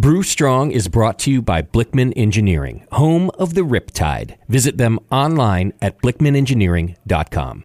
Brew Strong is brought to you by Blickman Engineering, home of the Riptide. Visit them online at blickmanengineering.com.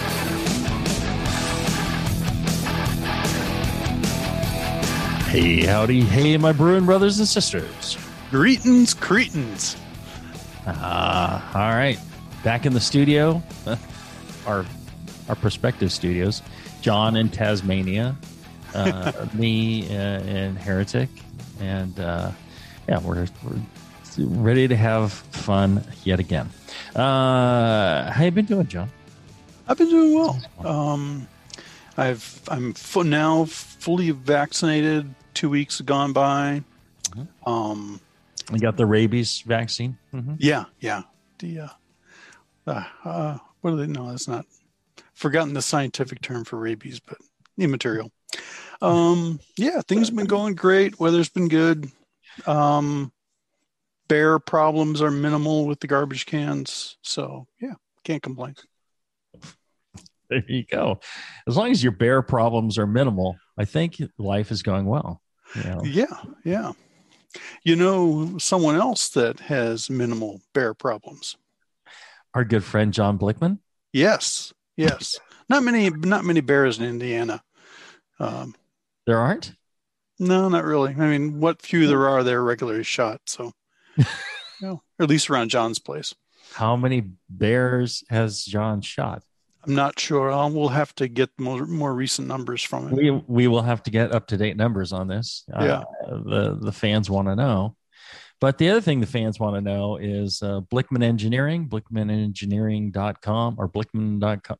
Hey, howdy, hey, my brewing brothers and sisters. Greetings, Cretans. Uh, all right, back in the studio, our our prospective studios. John in Tasmania, uh, me uh, in Heretic, and uh, yeah, we're, we're ready to have fun yet again. Uh, how you been doing, John? I've been doing well. Um, I've I'm now fully vaccinated. Two weeks gone by. Um, You got the rabies vaccine. Mm-hmm. yeah, yeah. The uh, uh, uh, what do they? No, that's not. Forgotten the scientific term for rabies, but immaterial. Um, yeah, things have been going great. Weather's been good. Um, bear problems are minimal with the garbage cans, so yeah, can't complain. There you go. As long as your bear problems are minimal, I think life is going well. You know? Yeah, yeah. You know, someone else that has minimal bear problems. Our good friend John Blickman. Yes, yes. not many, not many bears in Indiana. Um, There aren't. no, not really. I mean, what few there are, they're regularly shot. So, you know, or at least around John's place. How many bears has John shot? I'm not sure. I'll, we'll have to get more more recent numbers from it. We we will have to get up to date numbers on this. Yeah. Uh, the the fans want to know. But the other thing the fans want to know is uh, Blickman Engineering, blickmanengineering.com or blickman.com.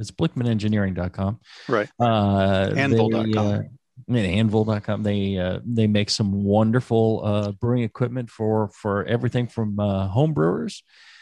It's blickmanengineering.com. Right. Uh, Anvil.com. they, uh, I mean, anvil.com. They uh, they make some wonderful uh, brewing equipment for for everything from uh, home brewers, uh,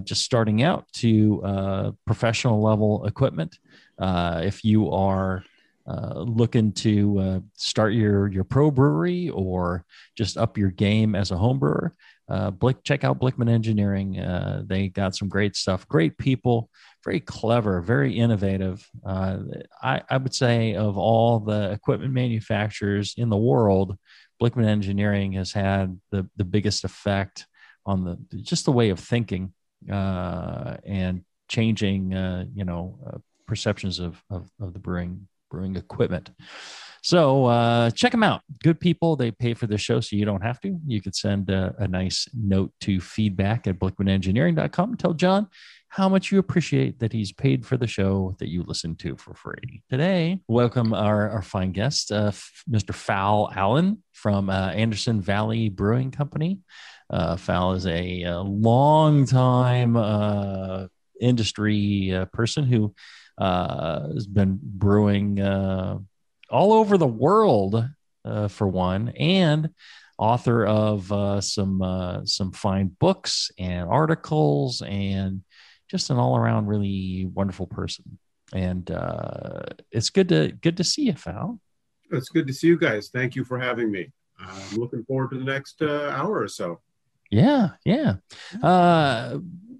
just starting out, to uh, professional level equipment. Uh, if you are uh, looking to uh, start your your pro brewery or just up your game as a home brewer, uh, Blick, check out Blickman Engineering. Uh, they got some great stuff, great people, very clever, very innovative. Uh, I, I would say of all the equipment manufacturers in the world, Blickman Engineering has had the, the biggest effect on the just the way of thinking uh, and changing, uh, you know, uh, perceptions of, of, of the brewing brewing equipment. So uh, check them out. Good people. They pay for the show, so you don't have to. You could send a, a nice note to feedback at blickmanengineering.com tell John how much you appreciate that he's paid for the show that you listen to for free. Today, welcome our, our fine guest, uh, Mr. Fal Allen from uh, Anderson Valley Brewing Company. Uh, Fal is a, a long time uh, industry uh, person who uh, has been brewing uh, all over the world uh, for one, and author of some some fine books and articles, and just an all around really wonderful person. And it's good to good to see you, Fal. It's good to see you guys. Thank you for having me. I'm looking forward to the next hour or so. Yeah, yeah. Uh,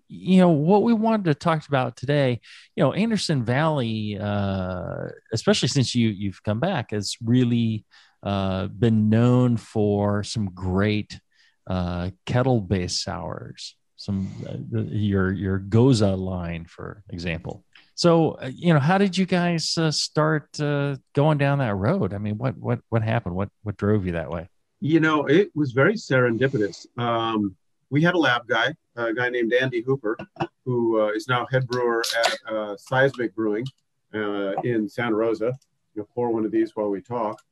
you know what we wanted to talk about today. You know, Anderson Valley, uh, especially since you you've come back, has really uh, been known for some great uh, kettle-based sours. Some uh, your your Gose line, for example. So, uh, you know, how did you guys uh, start uh, going down that road? I mean, what what what happened? What what drove you that way? You know, it was very serendipitous. Um, we had a lab guy, a guy named Andy Hooper, who uh, is now head brewer at uh, Seismic Brewing uh, in Santa Rosa. You'll pour one of these while we talk.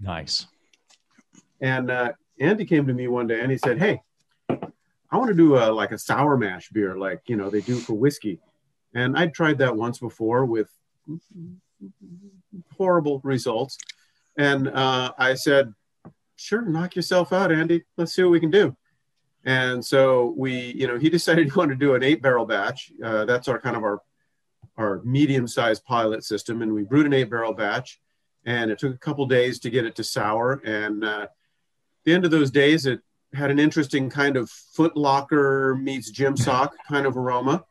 Nice. And uh, Andy came to me one day and he said, Hey, I want to do a like a sour mash beer, like you know they do for whiskey. And I'd tried that once before with horrible results. And uh, I said, "Sure, knock yourself out, Andy. Let's see what we can do." And so we, you know, he decided he wanted to do an eight barrel batch. Uh, that's our kind of our our medium sized pilot system, and we brewed an eight barrel batch. And it took a couple days to get it to sour. And uh, the end of those days, it had an interesting kind of foot locker meets gym sock kind of aroma.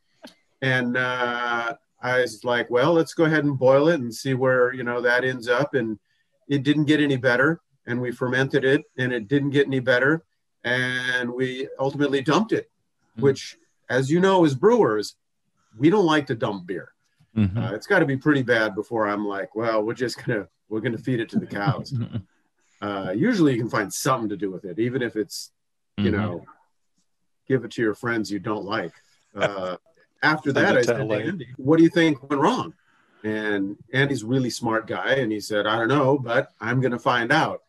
And uh, I was like, well, let's go ahead and boil it and see where, you know, that ends up. And it didn't get any better. And we fermented it and it didn't get any better. And we ultimately dumped it, mm-hmm. which, as you know, as brewers, we don't like to dump beer. Mm-hmm. Uh, it's got to be pretty bad before I'm like, well, we're just gonna we're gonna feed it to the cows. uh, usually, you can find something to do with it, even if it's you mm-hmm. know, give it to your friends you don't like. Uh, after that, I said, Andy, what do you think went wrong? And Andy's a really smart guy, and he said, I don't know, but I'm going to find out.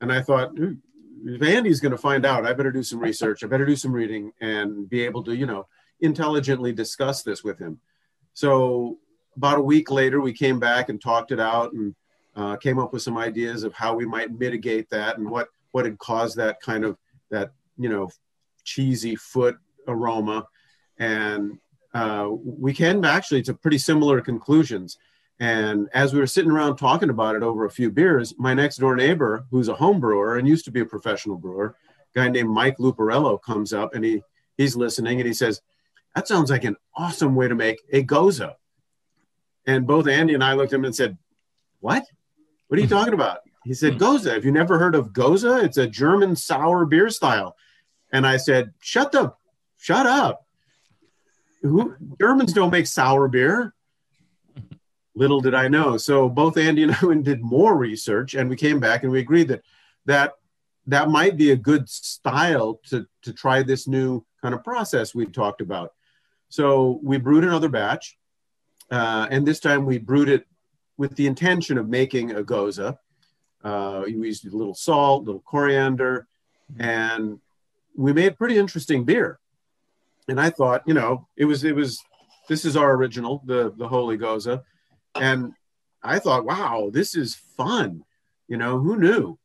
And I thought, if Andy's going to find out, I better do some research. I better do some reading and be able to, you know, intelligently discuss this with him. So about a week later, we came back and talked it out and uh, came up with some ideas of how we might mitigate that and what what had caused that kind of that you know cheesy foot aroma. And uh, we came actually to pretty similar conclusions. And as we were sitting around talking about it over a few beers, my next door neighbor, who's a home brewer and used to be a professional brewer, a guy named Mike Luparello, comes up and he he's listening and he says, "That sounds like an awesome way to make a gose." And both Andy and I looked at him and said, "What? What are you talking about?" He said, "Gose. Have you never heard of gose? It's a German sour beer style." And I said, "Shut the, shut up." Who, Germans don't make sour beer. Little did I know. So both Andy and I did more research, and we came back and we agreed that that that might be a good style to to try this new kind of process we talked about. So we brewed another batch, uh, and this time we brewed it with the intention of making a gose. Uh, we used a little salt, a little coriander, and we made pretty interesting beer and I thought, you know, it was it was this is our original, the the Holy Gose, and I thought, wow, this is fun. You know, who knew?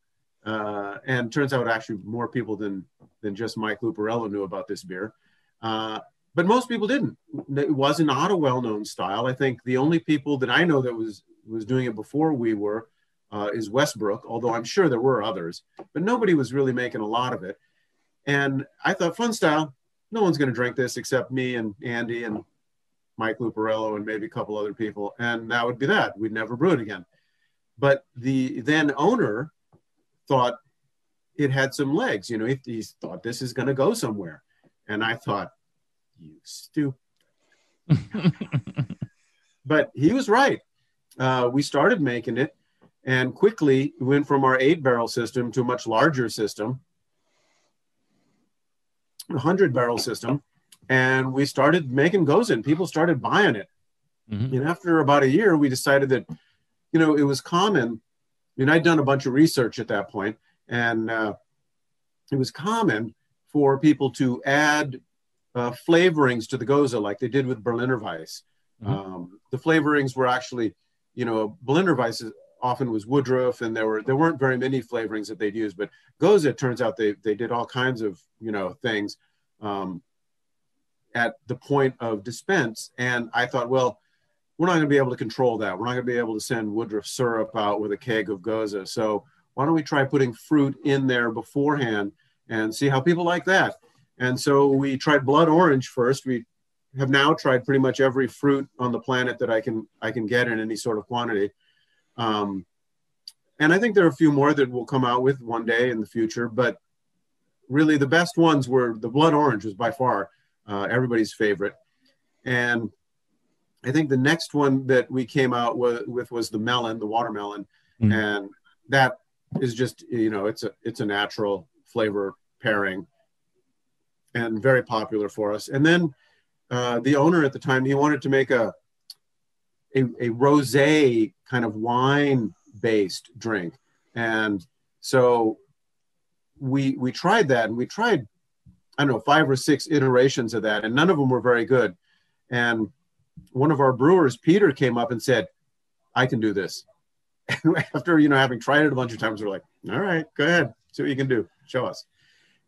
Uh, and turns out actually more people than than just Mike Luparello knew about this beer. Uh, but most people didn't. It was not a well-known style. I think the only people that I know that was was doing it before we were uh, is Westbrook, although I'm sure there were others, but nobody was really making a lot of it. And I thought, fun style, no one's going to drink this except me and Andy and Mike Luparello and maybe a couple other people. And that would be that. We'd never brew it again. But the then owner thought it had some legs. You know, he, he thought this is going to go somewhere. And I thought, you stupid. but he was right. Uh, we started making it and quickly went from our eight barrel system to a much larger system a 100 barrel system and we started making gose and people started buying it. Mm-hmm. and after about a year we decided that you know it was common. And i'd done a bunch of research at that point and uh, it was common for people to add uh, flavorings to the gose like they did with berliner weiss. Mm-hmm. um, the flavorings were actually you know berliner weiss often was woodruff and there were there weren't very many flavorings that they'd use but gose it turns out they, they did all kinds of you know things. Um, at the point of dispense. And i thought well we're not going to be able to control that. We're not going to be able to send woodruff syrup out with a keg of gose so why don't we try putting fruit in there beforehand and see how people like that? And so we tried blood orange first. We have now tried pretty much every fruit on the planet that i can i can get in any sort of quantity. Um, and I think there are a few more that we'll come out with one day in the future. But really, the best ones were the blood orange was by far uh, everybody's favorite, and I think the next one that we came out with, with was the melon, the watermelon, mm. and that is just you know it's a it's a natural flavor pairing and very popular for us. And then uh, the owner at the time he wanted to make a a, a rosé kind of wine based drink. And so we we tried that and we tried I don't know, five or six iterations of that, and none of them were very good. And one of our brewers, Peter, came up and said, I can do this. And after, you know, having tried it a bunch of times, we're like, all right, go ahead, see what you can do, show us.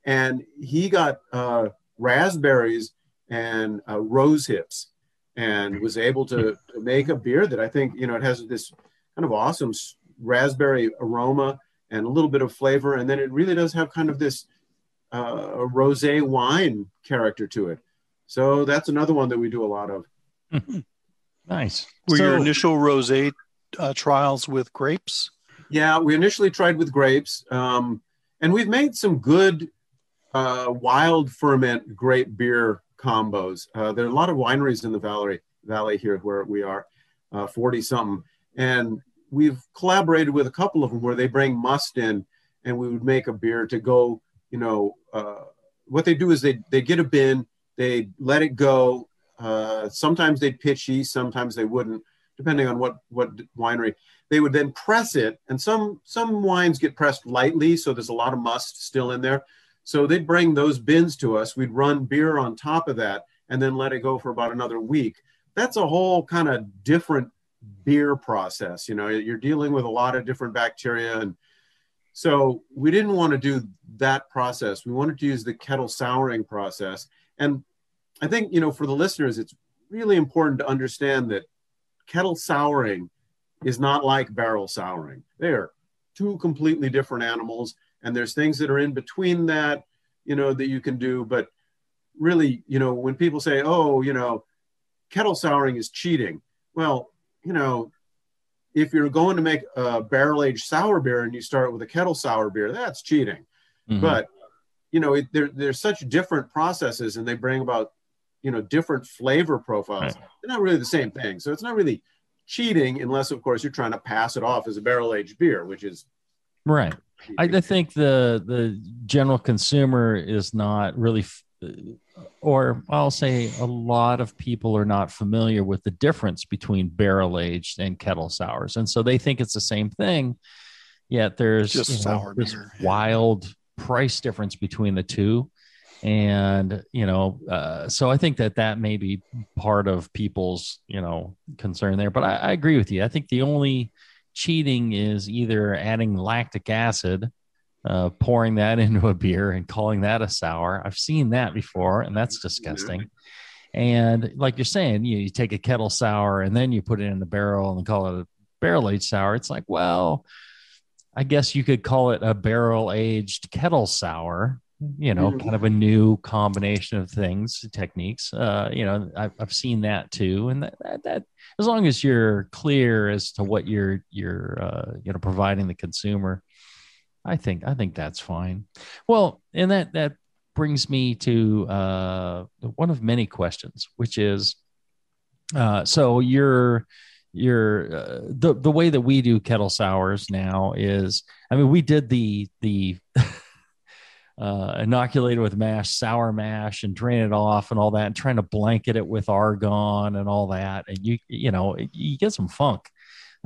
And he got uh, raspberries and uh, rose hips and was able to, to make a beer that I think, you know, it has this kind of awesome raspberry aroma and a little bit of flavor. And then it really does have kind of this uh, a rosé wine character to it. So that's another one that we do a lot of. nice. Were So- your initial rosé uh, trials with grapes? Yeah, we initially tried with grapes, um, and we've made some good uh, wild ferment grape beer combos. Uh, there are a lot of wineries in the valley valley here where we are, forty something, and we've collaborated with a couple of them where they bring must in, and we would make a beer to go. You know, uh, what they do is they they get a bin, they let it go. Uh, sometimes they'd pitch yeast, sometimes they wouldn't, depending on what what winery. They would then press it and some some wines get pressed lightly so there's a lot of must still in there. So they'd bring those bins to us. We'd run beer on top of that and then let it go for about another week. That's a whole kind of different beer process you know you're dealing with a lot of different bacteria and so we didn't want to do that process we wanted to use the kettle souring process and i think you know for the listeners it's really important to understand that kettle souring is not like barrel souring. They are two completely different animals, and there's things that are in between that, you know, that you can do. But really, you know, when people say, "Oh, you know, kettle souring is cheating," well, you know, if you're going to make a barrel aged sour beer and you start with a kettle sour beer, that's cheating. Mhm. But you know, it, there, there's such different processes, and they bring about you know different flavor profiles. Right. They're not really the same thing, so it's not really cheating unless, of course, you're trying to pass it off as a barrel aged beer, which is right. I, I think the the general consumer is not really, f- or I'll say a lot of people are not familiar with the difference between barrel aged and kettle sours, and so they think it's the same thing. Yet there's Just you know, sour this beer. wild price difference between the two, and you know, uh, so I think that that may be part of people's you know concern there. But I, I agree with you. I think the only cheating is either adding lactic acid, uh, pouring that into a beer and calling that a sour. I've seen that before, and that's disgusting. And like you're saying, you, you take a kettle sour and then you put it in the barrel and call it a barrel aged sour. It's like, well, I guess you could call it a barrel aged kettle sour. You know, Mhm. kind of a new combination of things, techniques. Uh, you know, I've, I've seen that too, and that, that, that as long as you're clear as to what you're you're uh, you know providing the consumer i think i think that's fine. Well and that that brings me to uh, one of many questions which is uh, so you're you're uh, the the way that we do kettle sours now is i mean we did the the uh, inoculated with mash, sour mash, and drain it off and all that, and trying to blanket it with argon and all that, and you you know you get some funk,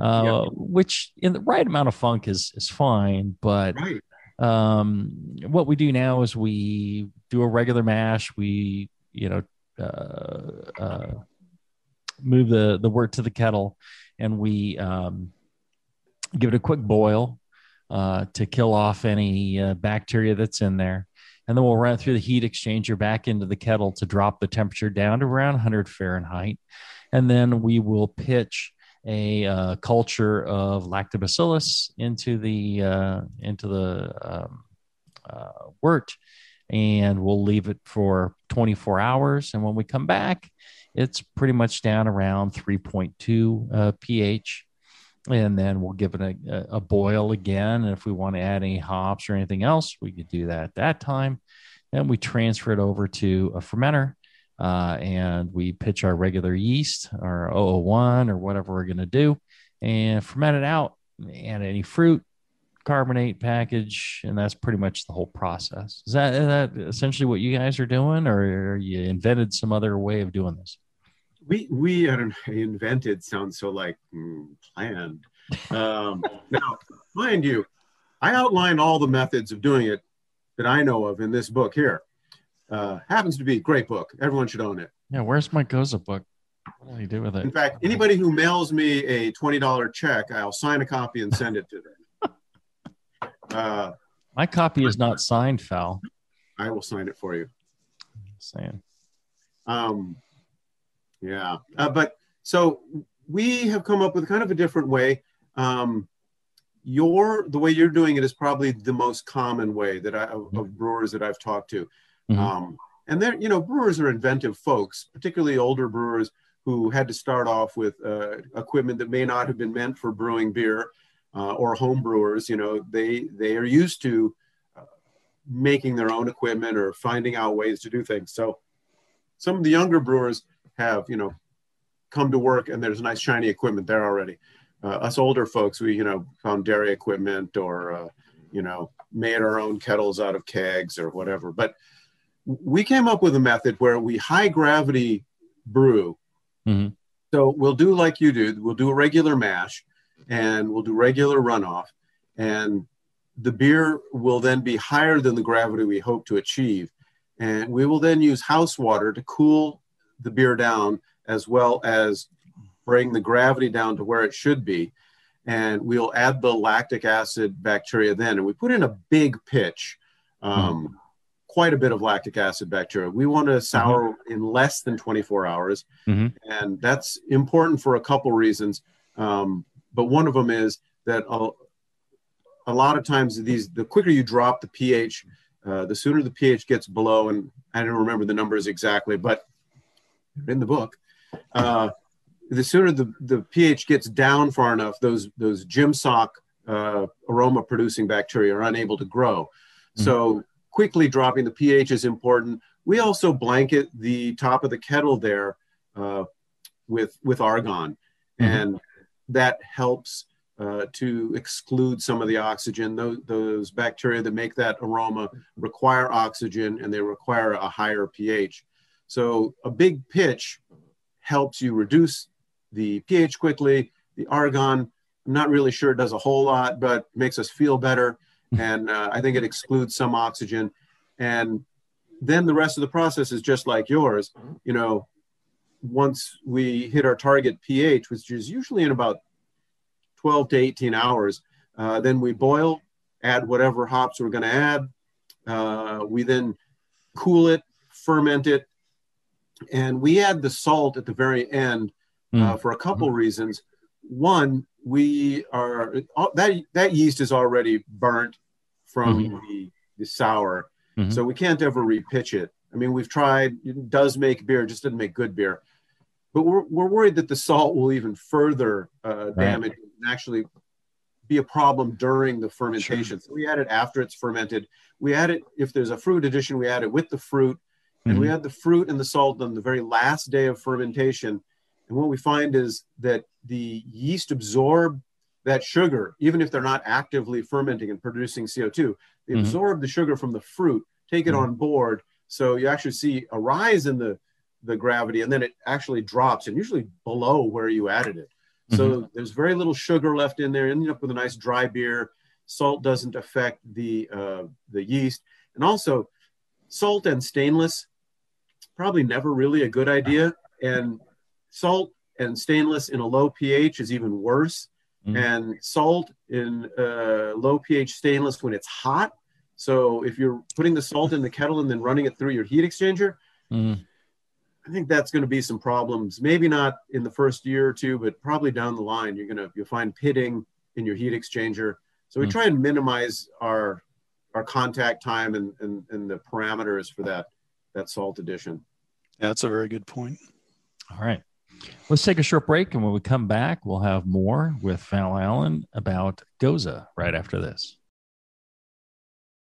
uh, which in the right amount of funk is is fine, but right. um, what we do now is we do a regular mash. We, you know, uh, uh, move the the wort to the kettle, and we um, give it a quick boil uh, to kill off any uh, bacteria that's in there, and then we'll run it through the heat exchanger back into the kettle to drop the temperature down to around 100 Fahrenheit, and then we will pitch a uh, culture of lactobacillus into the uh, into the um, uh, wort, and we'll leave it for 24 hours. And when we come back, it's pretty much down around 3.2 uh, pH. And then we'll give it a, a boil again. And if we want to add any hops or anything else, we could do that at that time. Then we transfer it over to a fermenter uh, and we pitch our regular yeast or 001 or whatever we're going to do and ferment it out and any fruit carbonate package and that's pretty much the whole process is that, is that essentially what you guys are doing or you invented some other way of doing this we we I don't know, invented sounds so like mm, planned. Um, now, mind you, I outline all the methods of doing it that I know of in this book here. Uh, happens to be a great book. Everyone should own it. Yeah, where's my Gose book? What do you do with it? In fact, anybody who mails me a twenty dollar check, I'll sign a copy and send it to them. Uh, my copy is not signed, Fal. I will sign it for you. saying. Um, yeah, uh, but so we have come up with kind of a different way. Um, your the way you're doing it is probably the most common way that I of, of brewers that I've talked to. Mhm. Um, and they're you know brewers are inventive folks, particularly older brewers who had to start off with uh, equipment that may not have been meant for brewing beer, uh, or home brewers. You know they they are used to uh, making their own equipment or finding out ways to do things. So some of the younger brewers have you know come to work and there's nice shiny equipment there already. Uh, us older folks, we you know found dairy equipment or uh, you know made our own kettles out of kegs or whatever. But we came up with a method where we high gravity brew. Mhm. So we'll do like you do. We'll do a regular mash, and we'll do regular runoff, and the beer will then be higher than the gravity we hope to achieve, and we will then use house water to cool the beer down as well as bring the gravity down to where it should be. And we'll add the lactic acid bacteria then. And we put in a big pitch, um, quite a bit of lactic acid bacteria. We want to sour in less than 24 hours. Mhm. And that's important for a couple reasons. Um, but one of them is that a, a lot of times these, the quicker you drop the pH, uh, the sooner the pH gets below, and I don't remember the numbers exactly, but in the book, uh, the sooner the, the pH gets down far enough, those those gym sock uh, aroma producing bacteria are unable to grow. So quickly dropping the pH is important. We also blanket the top of the kettle there uh, with with argon, Mhm. and that helps uh, to exclude some of the oxygen. Those, those bacteria that make that aroma require oxygen, and they require a higher pH. So a big pitch helps you reduce the pH quickly. The argon, I'm not really sure it does a whole lot, but makes us feel better. And uh, I think it excludes some oxygen. And then the rest of the process is just like yours. You know, once we hit our target pH, which is usually in about 12 to 18 hours, uh, then we boil, add whatever hops we're going to add. Uh, we then cool it, ferment it, and we add the salt at the very end uh, Mm. for a couple reasons. One, we are uh, that that yeast is already burnt from the, the sour, Mhm. so we can't ever repitch it. I mean, we've tried; it does make beer, it just doesn't make good beer. But we're we're worried that the salt will even further uh, damage and actually be a problem during the fermentation. So we add it after it's fermented. We add it if there's a fruit addition, we add it with the fruit, and we add the fruit and the salt on the very last day of fermentation. And what we find is that the yeast absorb that sugar, even if they're not actively fermenting and producing CO2. They Mhm. absorb the sugar from the fruit, take it Mhm. on board. So you actually see a rise in the, the gravity, and then it actually drops, and usually below where you added it. So there's very little sugar left in there. Ending up with a nice dry beer. Salt doesn't affect the uh, the yeast, and also salt and stainless probably never really a good idea. And salt and stainless in a low pH is even worse. Mhm. And salt in uh, low pH stainless when it's hot. So if you're putting the salt in the kettle and then running it through your heat exchanger, Mm. I think that's going to be some problems. Maybe not in the first year or two, but probably down the line, you're gonna you'll find pitting in your heat exchanger. So we Mm. try and minimize our our contact time and, and and the parameters for that that salt addition. Yeah, that's a very good point. All right. Let's take a short break. And when we come back, we'll have more with Fal Allen about Gose right after this.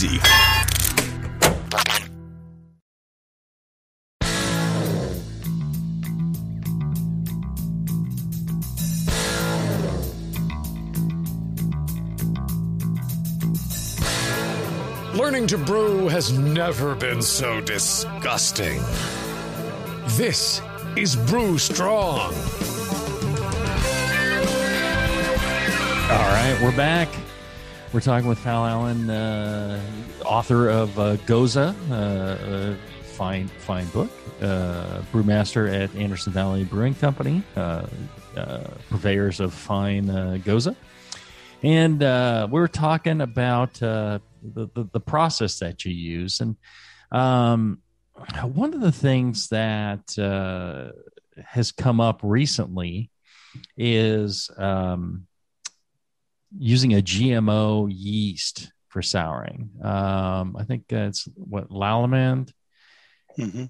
Learning to brew has never been so disgusting. This is Brew Strong. All right, we're back. We're talking with Fal Allen, uh, author of uh, Gose, uh, a fine, fine book, uh, brewmaster at Anderson Valley Brewing Company, uh, uh, purveyors of fine Gose. And we are talking about the, the, the process that you use. And um, one of the things that uh, has come up recently is um, using a GMO yeast for souring. Um, I think it's what Lallemand, hmm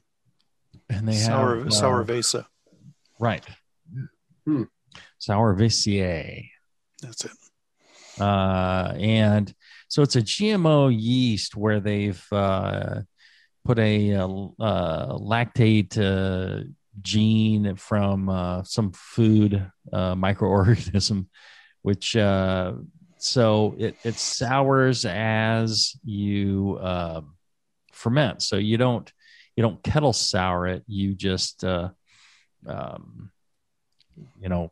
and they Sour, have sour uh, Vesa. right, Hmm. Sourvisiae. That's it. uh, and so it's a GMO yeast where they've uh, put a, uh uh, lactate uh, gene from uh, some food uh, microorganism, which uh, so it it sours as you uh, ferment. So you don't you don't kettle sour it. You just uh, um, you know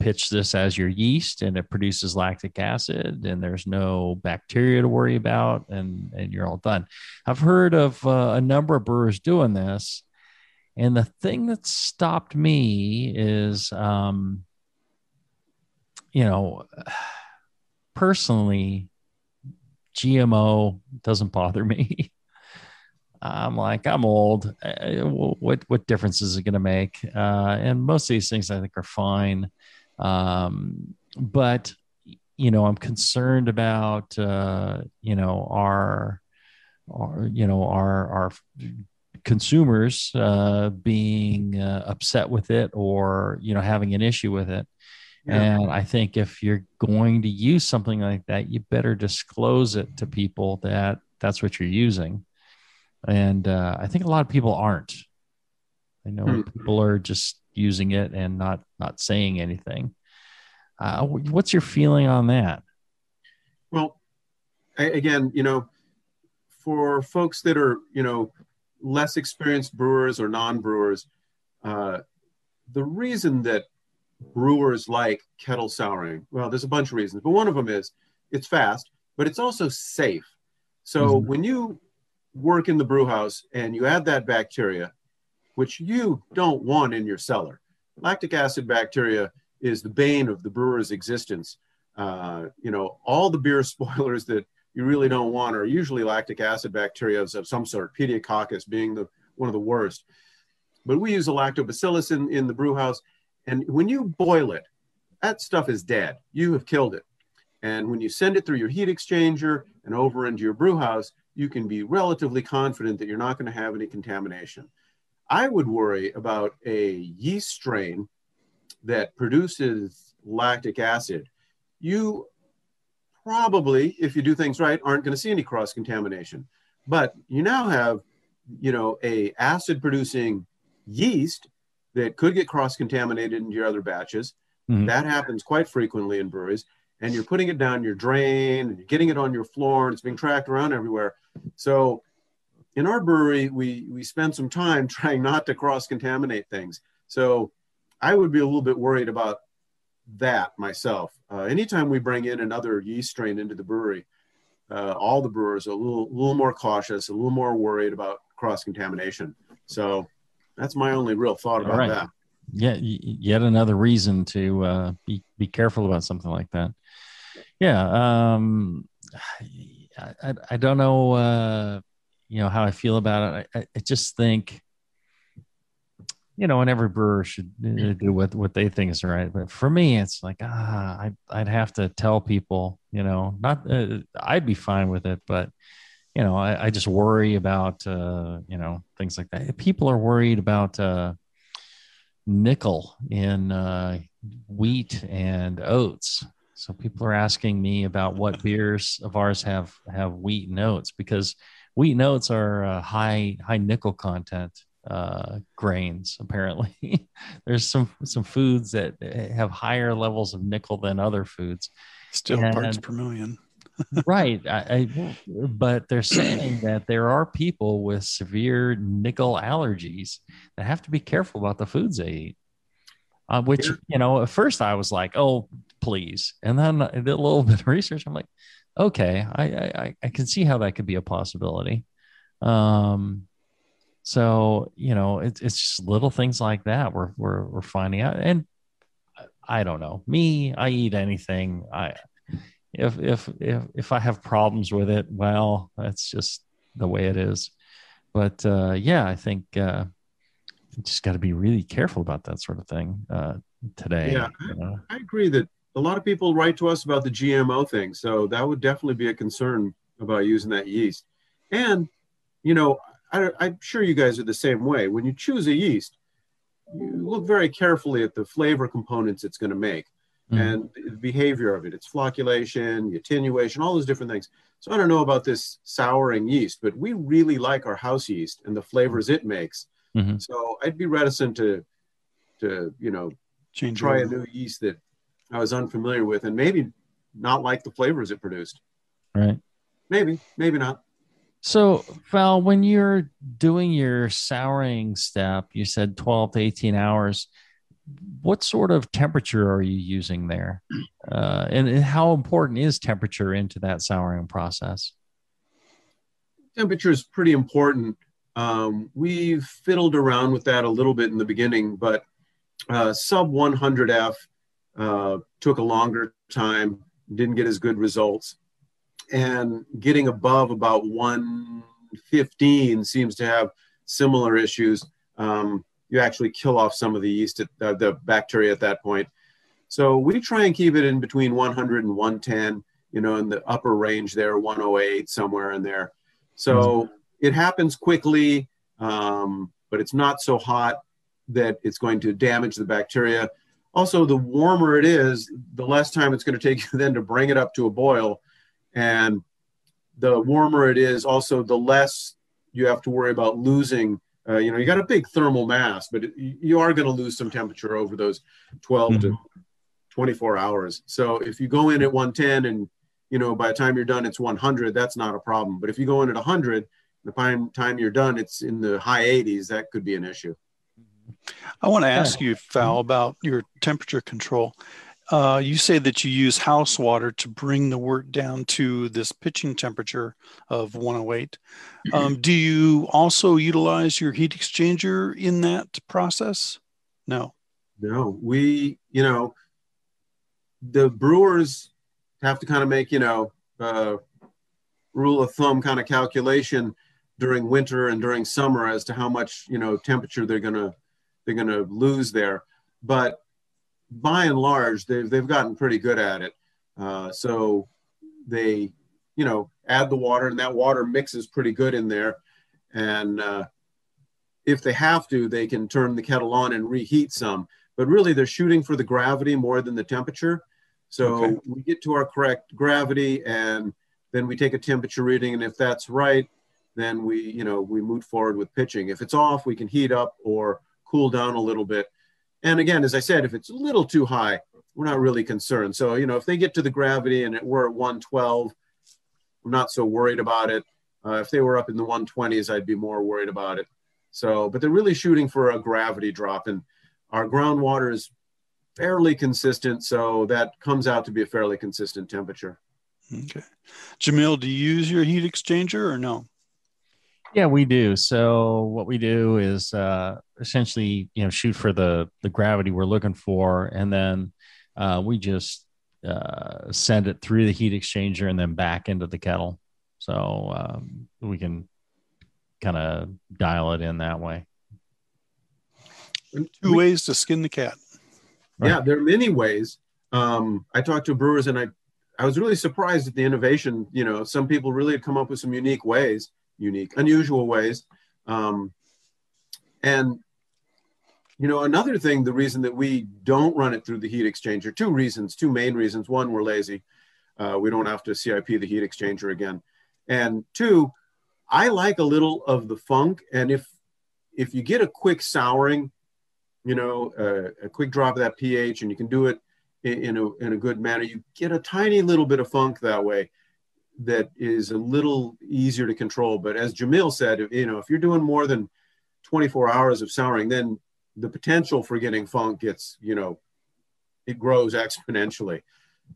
pitch this as your yeast and it produces lactic acid and there's no bacteria to worry about and and you're all done i've heard of uh, a number of brewers doing this and the thing that stopped me is um you know personally gmo doesn't bother me I'm like, I'm old. Uh, What what difference is it going to make? Uh, and most of these things I think are fine, um, but you know, I'm concerned about uh, you know our, our you know our our consumers uh, being uh, upset with it or you know having an issue with it. Yeah. And I think if you're going to use something like that, you better disclose it to people that that's what you're using and uh, I think a lot of people aren't. I know Hmm. people are just using it and not not saying anything. Uh, what's your feeling on that? Well, a- again, you know, for folks that are, you know, less experienced brewers or non-brewers, uh, the reason that brewers like kettle souring, well, there's a bunch of reasons, but one of them is it's fast, but it's also safe. So Mhm. when you work in the brew house and you add that bacteria, which you don't want in your cellar, lactic acid bacteria is the bane of the brewer's existence. Uh, you know, all the beer spoilers that you really don't want are usually lactic acid bacteria of some sort, Pediococcus being the one of the worst. But we use a lactobacillus in, in the brew house, and when you boil it, that stuff is dead. You have killed it. And when you send it through your heat exchanger and over into your brew house, you can be relatively confident that you're not going to have any contamination. I would worry about a yeast strain that produces lactic acid. You probably, if you do things right, aren't going to see any cross contamination. But you now have, you know, a acid producing yeast that could get cross contaminated into your other batches. Mhm. That happens quite frequently in breweries. And you're putting it down your drain and you're getting it on your floor and it's being tracked around everywhere. So in our brewery, we we spend some time trying not to cross contaminate things. So I would be a little bit worried about that myself. Uh, anytime we bring in another yeast strain into the brewery, uh, all the brewers are a little little more cautious, a little more worried about cross contamination. So that's my only real thought about right. that. Yeah, yet another reason to uh, be be careful about something like that. Yeah, um, I, I don't know, uh, you know, how I feel about it. I, I just think, you know, and every brewer should uh, do what, what they think is right. But for me, it's like, ah, I, I'd have to tell people, you know, not, uh, I'd be fine with it, but, you know, I, I just worry about, uh, you know, things like that. People are worried about, uh, nickel in uh, wheat and oats. So people are asking me about what beers of ours have have wheat and oats because wheat and oats are uh, high high nickel content uh, grains. Apparently, there's some some foods that have higher levels of nickel than other foods. Still and, parts per million. Right, I, I, but they're saying that there are people with severe nickel allergies that have to be careful about the foods they eat. Uh, which you know, at first I was like, "Oh, please," and then I did a little bit of research. I'm like, "Okay, I I, I can see how that could be a possibility." Um, so you know, it's it's just little things like that we're we're we're finding out, and I don't know. Me, I eat anything. I if if if if I have problems with it, well, that's just the way it is. But uh, yeah, I think uh, just got to be really careful about that sort of thing uh, today. Yeah, you know? I agree that a lot of people write to us about the GMO thing, so that would definitely be a concern about using that yeast. And you know, I, I'm sure you guys are the same way. When you choose a yeast, you look very carefully at the flavor components it's going to make mm. and the behavior of it, its flocculation, attenuation, all those different things. So I don't know about this souring yeast, but we really like our house yeast and the flavors it makes. Mm-hmm. So I'd be reticent to, to you know, Change try over. a new yeast that I was unfamiliar with, and maybe not like the flavors it produced. Right. Maybe, maybe not. So, Fal, when you're doing your souring step, you said 12 to 18 hours. What sort of temperature are you using there? Uh, and, and how important is temperature into that souring process? Temperature is pretty important. Um, we've fiddled around with that a little bit in the beginning, but uh, sub 100F uh, took a longer time, didn't get as good results. And getting above about 115 seems to have similar issues. Um, you actually kill off some of the yeast, at, uh, the bacteria at that point. So we try and keep it in between 100 and 110, you know, in the upper range there, 108, somewhere in there. So mm-hmm it happens quickly, um, but it's not so hot that it's going to damage the bacteria. Also, the warmer it is, the less time it's going to take you then to bring it up to a boil. And the warmer it is, also the less you have to worry about losing. Uh, you know, you got a big thermal mass, but it, you are going to lose some temperature over those 12 mm-hmm. to 24 hours. So if you go in at 110 and, you know, by the time you're done, it's 100, that's not a problem. But if you go in at 100, the time time you're done, it's in the high 80s. That could be an issue. I want to ask you, Fal, about your temperature control. Uh, you say that you use house water to bring the wort down to this pitching temperature of 108. Um, do you also utilize your heat exchanger in that process? No. No, we, you know, the brewers have to kind of make, you know, uh, rule of thumb kind of calculation during winter and during summer as to how much you know temperature they're gonna they're gonna lose there. But by and large, they've they've gotten pretty good at it. Uh, so they you know add the water and that water mixes pretty good in there and uh, if they have to they can turn the kettle on and reheat some but really they're shooting for the gravity more than the temperature so okay. we get to our correct gravity and then we take a temperature reading and if that's right then we, you know, we move forward with pitching. If it's off, we can heat up or cool down a little bit. And again, as I said, if it's a little too high, we're not really concerned. So, you know, if they get to the gravity and it, we're at 112, I'm not so worried about it. Uh, if they were up in the 120s, I'd be more worried about it. So, but they're really shooting for a gravity drop, and our groundwater is fairly consistent. So that comes out to be a fairly consistent temperature. Okay. Jamil, do you use your heat exchanger or no? Yeah, we do. So what we do is uh, essentially, you know, shoot for the the gravity we're looking for, and then uh, we just uh, send it through the heat exchanger and then back into the kettle. so um, we can kind of dial it in that way. Two ways to skin the cat. Yeah, there are many ways. Um, I talked to brewers and I, I was really surprised at the innovation. You know, some people really had come up with some unique ways, unique, unusual ways. Um, and, you know, another thing, the reason that we don't run it through the heat exchanger, two reasons, two main reasons. One, we're lazy. Uh, we don't have to CIP the heat exchanger again. And two, I like a little of the funk. And if, if you get a quick souring, you know, uh, a quick drop of that pH, and you can do it in, in, a, in a good manner, you get a tiny little bit of funk that way that is a little easier to control. But as Jamil said, you know, if you're doing more than 24 hours of souring, then the potential for getting funk gets, you know, it grows exponentially.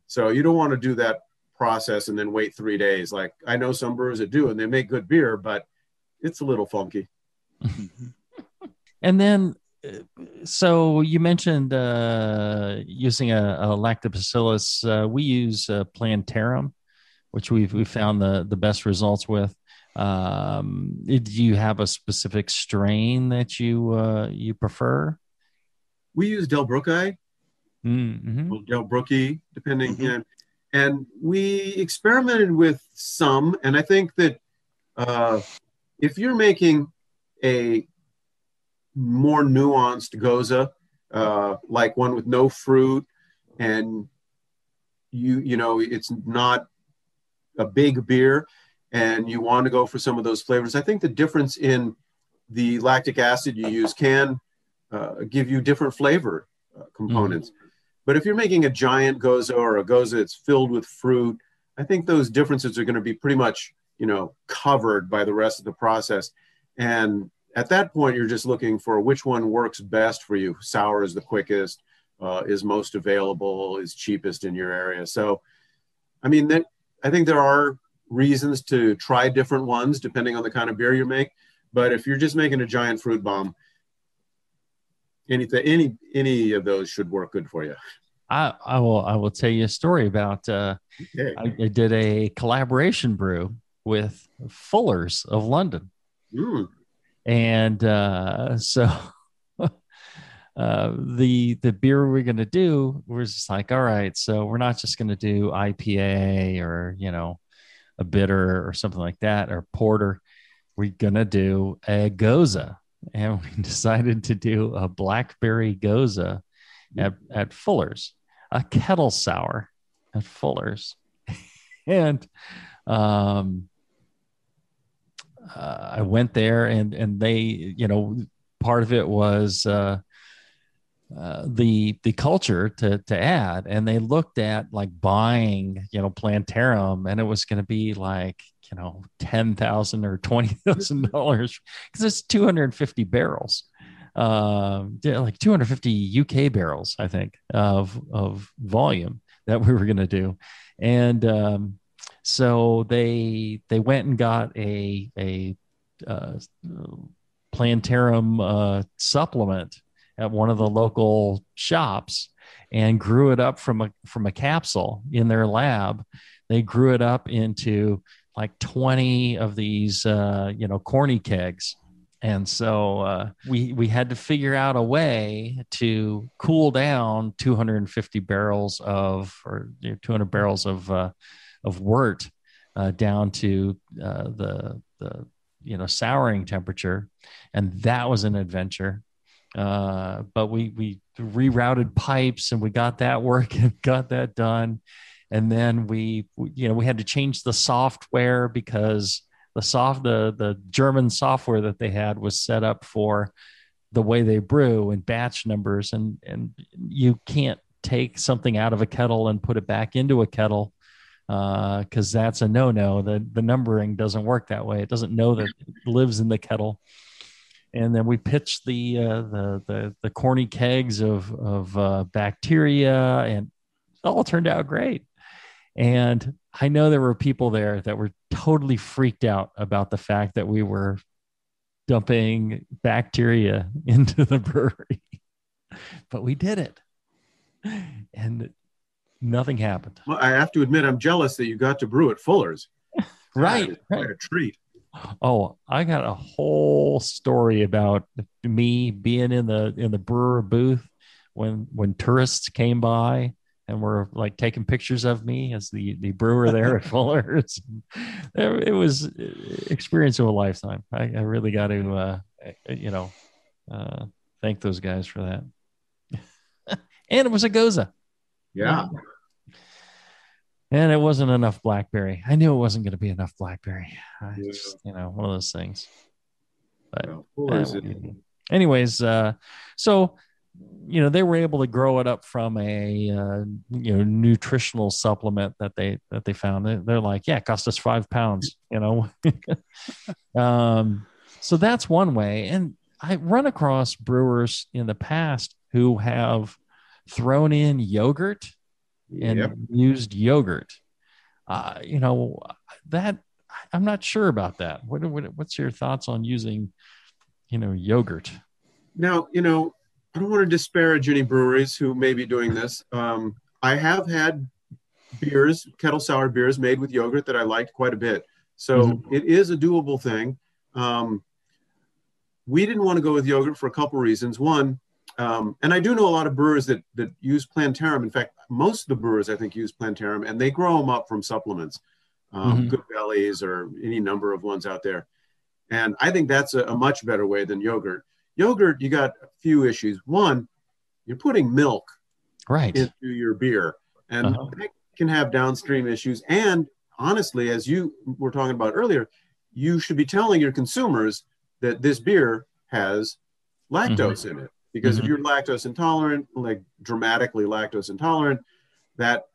So you don't want to do that process and then wait three days. Like I know some brewers that do, and they make good beer, but it's a little funky. and then so you mentioned uh, using a, a lactobacillus. Uh, we use uh, plantarum, which we've we found the the best results with. Um, do you have a specific strain that you uh, you prefer? We use Delbrueckii, mm-hmm. Delbrueckii, depending. Mm-hmm. You know, and we experimented with some, and I think that uh, if you're making a more nuanced gose, uh, like one with no fruit, and you you know it's not a big beer, and you want to go for some of those flavors. I think the difference in the lactic acid you use can uh, give you different flavor uh, components. Mm-hmm. But if you're making a giant gose or a gose that's filled with fruit, I think those differences are going to be pretty much you know covered by the rest of the process. And at that point, you're just looking for which one works best for you. Sour is the quickest, uh, is most available, is cheapest in your area. So, I mean, that I think there are reasons to try different ones depending on the kind of beer you make. But if you're just making a giant fruit bomb, anything, any any of those should work good for you. I, I will I will tell you a story about. Uh, okay. I, I, did a collaboration brew with Fuller's of London. Mm and uh, so uh, the the beer we're gonna do we're just like all right so we're not just gonna do IPA or you know a bitter or something like that or porter we're gonna do a gose, and we decided to do a blackberry gose at, at Fuller's a kettle sour at Fuller's. And um uh, I went there and and they you know part of it was uh, uh, the the culture to to add. And they looked at like buying you know plantarum and it was going to be like you know ten thousand or twenty thousand dollars because it's two hundred and fifty barrels. Um like 250 UK barrels I think of of volume that we were going to do. And um so they they went and got a a uh, plantarum uh, supplement at one of the local shops and grew it up from a from a capsule in their lab. They grew it up into like 20 of these uh, you know corny kegs and so uh, we we had to figure out a way to cool down 250 barrels of or you know, 200 barrels of uh, of wort uh, down to uh, the the you know souring temperature, and that was an adventure. Uh, but we we rerouted pipes and we got that work and got that done, and then we you know we had to change the software because the soft the the German software that they had was set up for the way they brew and batch numbers and and you can't take something out of a kettle and put it back into a kettle because uh, that's a no-no. The the numbering doesn't work that way. It doesn't know that it lives in the kettle. And then we pitched the uh, the the the corny kegs of of uh, bacteria, and it all turned out great. And I know there were people there that were totally freaked out about the fact that we were dumping bacteria into the brewery, but we did it. And nothing happened. Well, I have to admit, I'm jealous that you got to brew at Fuller's. Right, right. a treat. Oh, I got a whole story about me being in the in the brewer booth when when tourists came by and were like taking pictures of me as the the brewer there at Fuller's. It was experience of a lifetime. I, I really got to uh, you know uh, thank those guys for that. and it was a gose. Yeah. And it wasn't enough blackberry. I knew it wasn't going to be enough blackberry. Yeah. just, you know, one of those things. But Well, uh, anyways, uh, so you know they were able to grow it up from a uh, you know nutritional supplement that they that they found. They- They're like, yeah, it cost us five pounds. You know, um, so that's one way. And I run across brewers in the past who have thrown in yogurt and Yep. used yogurt. Uh, you know that I'm not sure about that. What, what what's your thoughts on using, you know, yogurt? Now, you know, I don't want to disparage any breweries who may be doing this. Um, I have had beers, kettle sour beers made with yogurt that I liked quite a bit. So it is a doable thing. Um, we didn't want to go with yogurt for a couple reasons. One, um, and I do know a lot of brewers that that use plantarum. In fact, most of the brewers I think use plantarum, and they grow them up from supplements, um, Mhm. Good Bellies or any number of ones out there. And I think that's a, a much better way than yogurt. Yogurt, you got a few issues. One, you're putting milk Right. into your beer, and Uh-huh. that can have downstream issues. And honestly, as you were talking about earlier, you should be telling your consumers that this beer has lactose in it. Because Mhm. if you're lactose intolerant, like dramatically lactose intolerant, that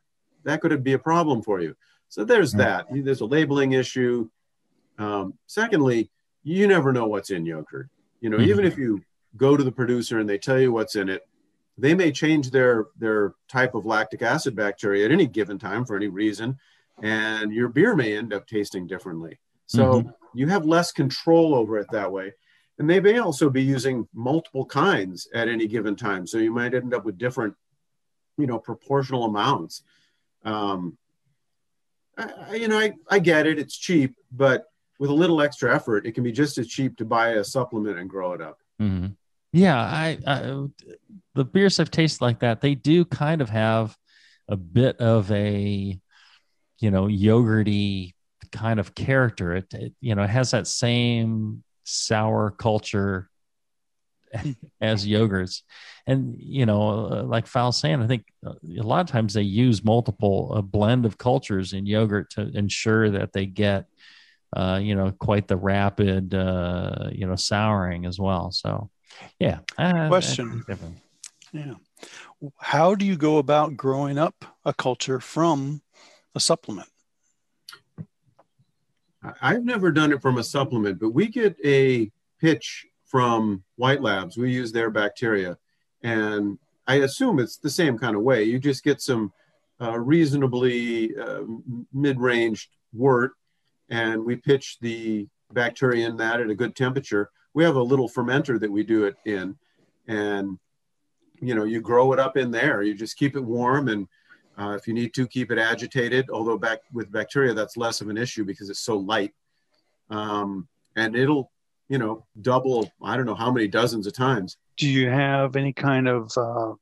that could be a problem for you. So there's Right. that. There's a labeling issue. Um, secondly, you never know what's in yogurt. You know, Mhm. even if you go to the producer and they tell you what's in it, they may change their their type of lactic acid bacteria at any given time for any reason, and your beer may end up tasting differently. So you have less control over it that way. And they may also be using multiple kinds at any given time. So you might end up with different, you know, proportional amounts. Um, I, you know, I, I get it. It's cheap, but with a little extra effort, it can be just as cheap to buy a supplement and grow it up. Mhm. Yeah, I, I the beers I've tasted like that, they do kind of have a bit of a you know yogurty kind of character. It, it you know has that same sour culture as yogurts, and you know uh, like Fal saying, I think uh, a lot of times they use multiple a blend of cultures in yogurt to ensure that they get uh, you know quite the rapid uh, you know souring as well. So yeah. Question. Yeah. How do you go about growing up a culture from a supplement? I've never done it from a supplement, but we get a pitch from White Labs. We use their bacteria, and I assume it's the same kind of way. You just get some uh, reasonably uh, mid-ranged wort, and we pitch the bacteria in that at a good temperature. We have a little fermenter that we do it in, and you know you grow it up in there. You just keep it warm and uh, if you need to, keep it agitated. Although back with bacteria, that's less of an issue because it's so light, um, and it'll, you know, double. I don't know how many dozens of times. Do you have any kind of uh,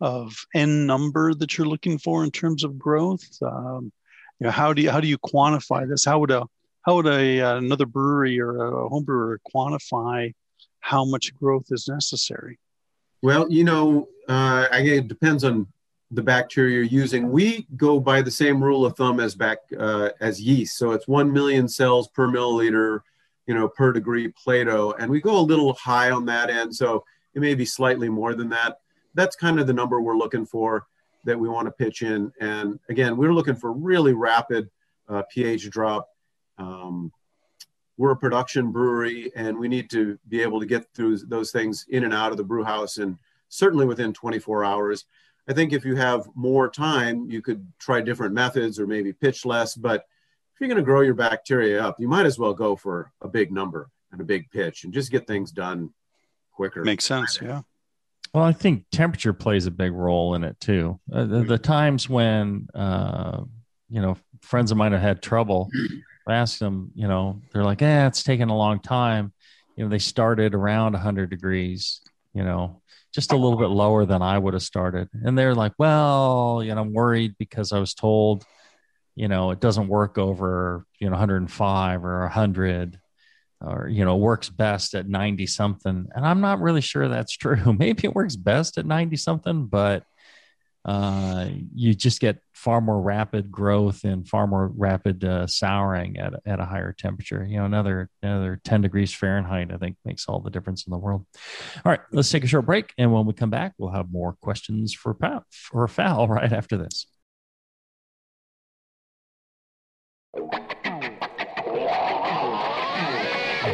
of n number that you're looking for in terms of growth? Um, you know, how do you how do you quantify this? How would a how would a uh, another brewery or a home brewer quantify how much growth is necessary? Well, you know, uh, I it depends on the bacteria you're using. We go by the same rule of thumb as back uh, as yeast, so it's one million cells per milliliter, you know, per degree Plato, and we go a little high on that end, so it may be slightly more than that. That's kind of the number we're looking for that we want to pitch in. And again, we're looking for really rapid uh, pH drop. Um, we're a production brewery and we need to be able to get through those things in and out of the brew house and certainly within 24 hours. I think if you have more time, you could try different methods or maybe pitch less. But if you're going to grow your bacteria up, you might as well go for a big number and a big pitch and just get things done quicker. Makes sense. Yeah. Well, I think temperature plays a big role in it too. Uh, the, the times when, uh, you know, friends of mine have had trouble I asked them, you know, they're like, "Yeah, it's taking a long time." You know, they started around 100 degrees. You know, just a little bit lower than I would have started, and they're like, "Well, you know, I'm worried because I was told." you know it doesn't work over you know 105 or 100 or you know works best at 90 something and i'm not really sure that's true maybe it works best at 90 something but uh, you just get far more rapid growth and far more rapid uh, souring at, at a higher temperature. You know another another 10 degrees fahrenheit i think makes all the difference in the world. All right let's take a short break. And when we come back we'll have more questions for Pat, for Fal right after this.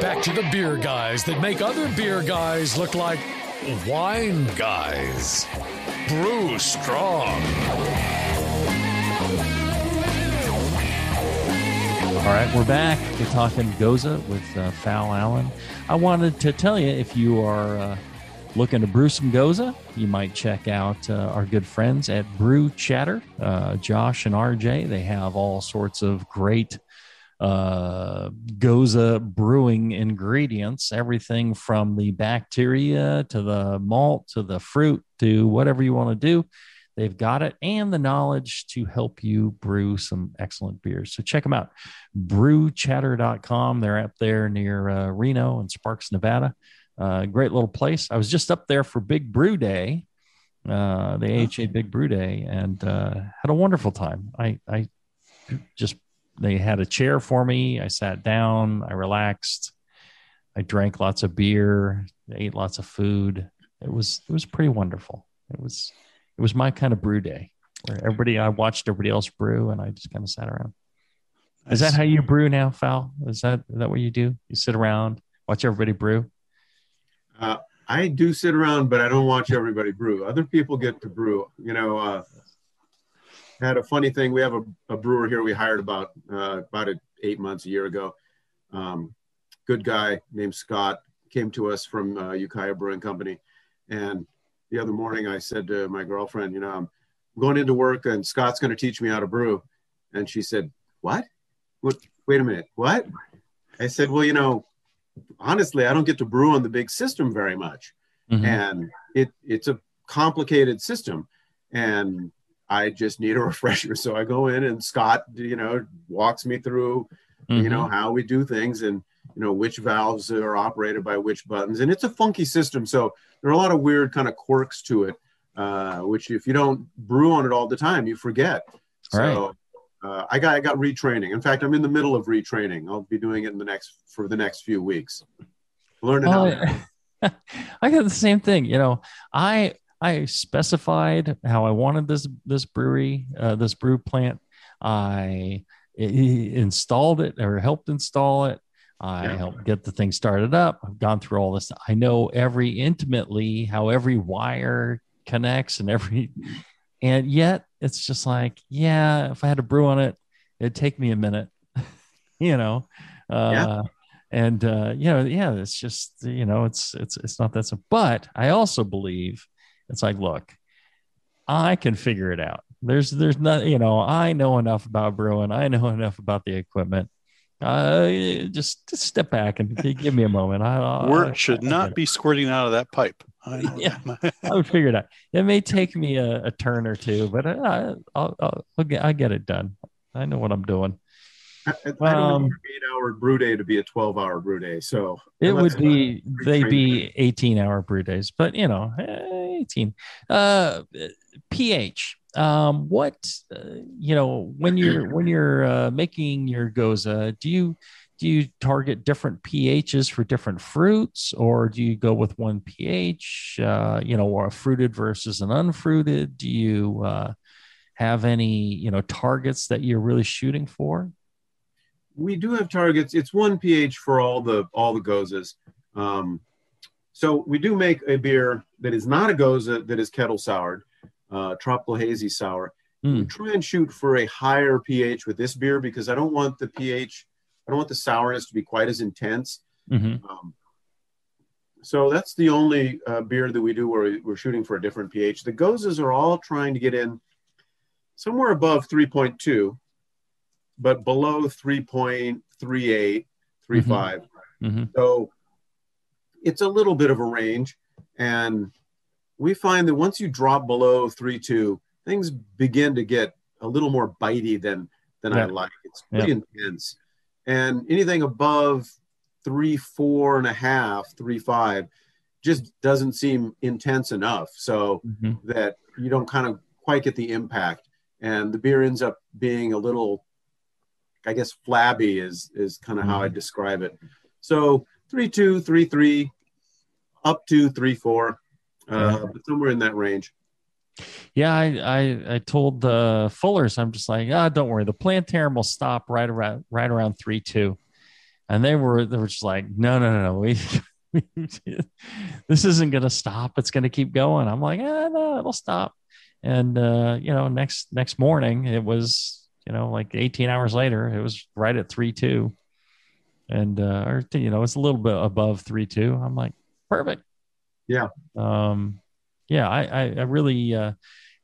Back to the beer guys that make other beer guys look like wine guys. Brew strong. All right, we're back. We're talking Gose with uh, Fal Allen. I wanted to tell you if you are uh, looking to brew some Gose, you might check out uh, our good friends at Brew Chatter. Uh, Josh and RJ, they have all sorts of great uh, Gose brewing ingredients, everything from the bacteria to the malt to the fruit to whatever you want to do. They've got it and the knowledge to help you brew some excellent beers. So check them out. Brewchatter.com. They're up there near uh, Reno and Sparks, Nevada. Uh, great little place. I was just up there for Big Brew Day, uh, the AHA Big Brew Day, and uh, had a wonderful time. I, I just they had a chair for me. I sat down, I relaxed, I drank lots of beer, ate lots of food. It was it was pretty wonderful. It was it was my kind of brew day where everybody I watched everybody else brew and I just kind of sat around. Is that how you brew now, Fal? Is that is that what you do? You sit around, watch everybody brew? Uh, I do sit around, but I don't watch everybody brew. Other people get to brew. You know, uh, had a funny thing. We have a, a brewer here we hired about uh, about eight months, a year ago. Um, good guy named Scott came to us from uh, Ukiah Brewing Company, and the other morning I said to my girlfriend, you know, I'm going into work and Scott's going to teach me how to brew, and she said, "What? What? Wait a minute, what?" I said, "Well, you know, honestly, I don't get to brew on the big system very much, mm-hmm. and it it's a complicated system, and I just need a refresher. So I go in and Scott, you know, walks me through, mm-hmm. you know, mm-hmm. how we do things and, you know, which valves are operated by which buttons. And it's a funky system. So there are a lot of weird kind of quirks to it, uh, which if you don't brew on it all the time, you forget. So uh, I got, I got retraining. In fact, I'm in the middle of retraining. I'll be doing it in the next, for the next few weeks. Learning how. I got the same thing. You know, I I specified how I wanted this this brewery, uh, this brew plant. I installed it or helped install it. I yeah. helped get the thing started up. I've gone through all this. I know every intimately how every wire connects and every, and yet it's just like, yeah, if I had to brew on it, it'd take me a minute, you know. Uh, yeah. And uh, you know, yeah, it's just you know, it's it's it's not that simple. But I also believe it's like, look, I can figure it out. There's there's not, you know, I know enough about brewing. I know enough about the equipment. Uh, just, just step back and give me a moment. I, Word I, should I, not be squirting out of that pipe. I yeah, I would figure it out. It may take me a, a turn or two, but I, will I'll, I'll get, I get it done. I know what I'm doing. I, I don't um, eight hour brew day to be a 12 hour brew day. So it would be, they'd be 18 hour brew days, but you know, 18. Uh, pH. Um, what, uh, you know, when you're, when you're uh, making your gose, do you, do you target different pHs for different fruits or do you go with one pH, uh, you know, or a fruited versus an unfruited? Do you, uh, have any, you know, targets that you're really shooting for? we do have targets. It's one pH for all the all the goses. Um, so we do make a beer that is not a gose, that is kettle soured, uh, tropical hazy sour. Mm. We try and shoot for a higher pH with this beer because I don't want the pH, I don't want the sourness to be quite as intense. Mm-hmm. Um, so that's the only uh, beer that we do where we're shooting for a different pH. The goses are all trying to get in somewhere above 3.2 but below 3.38, 35. Mhm. So it's a little bit of a range. And we find that once you drop below 3.2, things begin to get a little more bitey than, than I like. It's pretty intense. And anything above three, four and a half, three, five just doesn't seem intense enough. So Mhm. that you don't kind of quite get the impact. And the beer ends up being a little, I guess, flabby is is kind of how I describe it. So three two, three three, up to three four, uh, but somewhere in that range. Yeah, I, I I told the Fullers, I'm just like, ah, don't worry, the plantarum will stop right around right around three two, and they were they were just like, no, no, no, no, we, this isn't gonna stop. It's gonna keep going. I'm like, ah, no, it'll stop. And uh, you know, next next morning, it was you know like 18 hours later, it was right at three two, and uh, or you know, it's a little bit above three two. I'm like, perfect. Yeah. Um, yeah, I, I, I really, uh,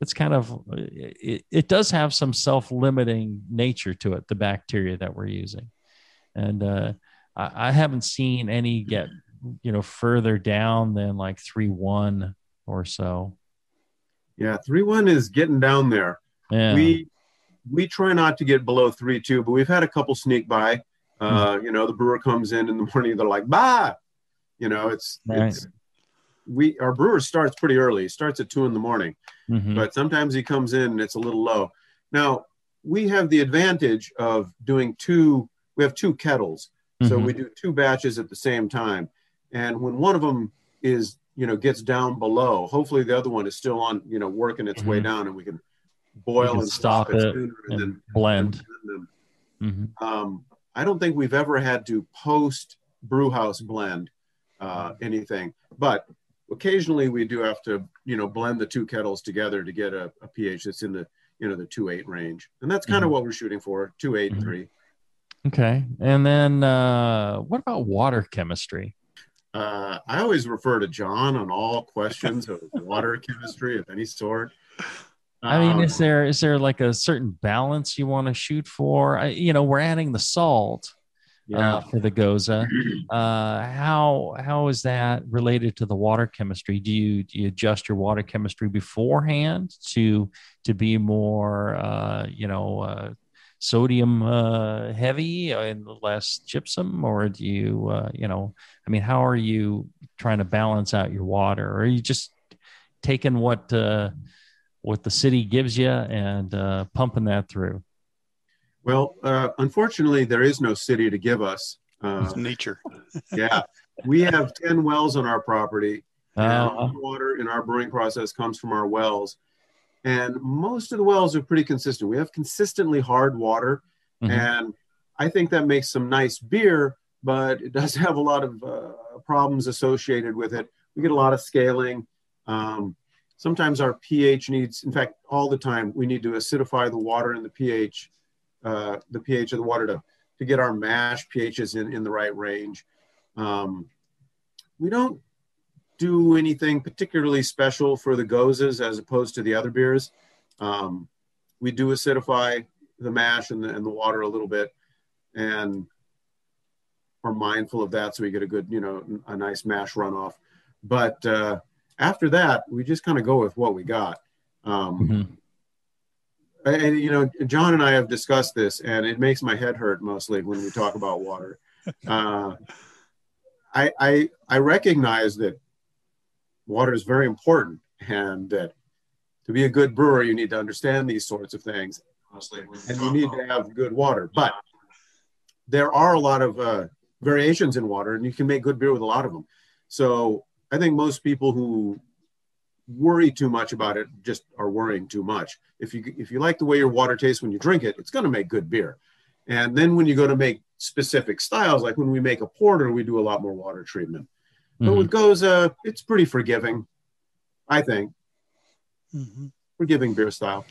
it's kind of, it, it does have some self-limiting nature to it, the bacteria that we're using. And, uh, I, I haven't seen any get, you know, further down than like three, one or so. Yeah, three one is getting down there. Yeah. We we try not to get below three two, but we've had a couple sneak by. Uh, Hmm. You know, the brewer comes in in the morning, they're like, "Bah," you know, it's it's we our brewer starts pretty early. He starts at two in the morning, Mhm. but sometimes he comes in and it's a little low. Now we have the advantage of doing two. We have two kettles, so Mhm. we do two batches at the same time. And when one of them is, you know, gets down below, hopefully the other one is still on, you know, working its way Mhm. down, and we can boil can and stop it, and, and then blend. and Mhm. um, I don't think we've ever had to post brew house blend uh, anything, but occasionally we do have to, you know, blend the two kettles together to get a, a pH that's in the, you know, the two eight range, and that's kind of Mhm. what we're shooting for, two eight Mhm. and three. Okay. And then, uh, what about water chemistry? Uh, I always refer to John on all questions of water chemistry of any sort. I mean, Um, is there is there like a certain balance you want to shoot for? I, you know, we're adding the salt yeah. uh, for the gose. Uh, how how is that related to the water chemistry? Do you do you adjust your water chemistry beforehand to to be more uh, you know uh, sodium uh, heavy and less gypsum, or do you uh, you know? I mean, how are you trying to balance out your water, or are you just taking what uh, what the city gives you and uh, pumping that through? Well, uh, unfortunately, there is no city to give us. Uh, It's nature. yeah, we have 10 wells on our property. And Uh, our water in our brewing process comes from our wells. And most of the wells are pretty consistent. We have consistently hard water. Mhm. And I think that makes some nice beer, but it does have a lot of uh, problems associated with it. We get a lot of scaling. Um, sometimes our pH needs, in fact, all the time, we need to acidify the water and the pH, uh, the pH of the water to, to get our mash pHs in, in the right range. Um, we don't do anything particularly special for the goses as opposed to the other beers. Um, we do acidify the mash and the, and the water a little bit and are mindful of that so we get a good, you know, a nice mash runoff. But uh, after that, we just kind of go with what we got. Um, Mhm. And you know john and i have discussed this and it makes my head hurt mostly when we talk about water. Uh, I, I i recognize that water is very important and that to be a good brewer you need to understand these sorts of things. Honestly and you need to have good water. But there are a lot of uh, variations in water and you can make good beer with a lot of them. So i think most people who worry too much about it just are worrying too much if you if you like the way your water tastes when you drink it it's going to make good beer and then when you go to make specific styles like when we make a porter we do a lot more water treatment but Mhm. with gose it's pretty forgiving i think hmm forgiving beer style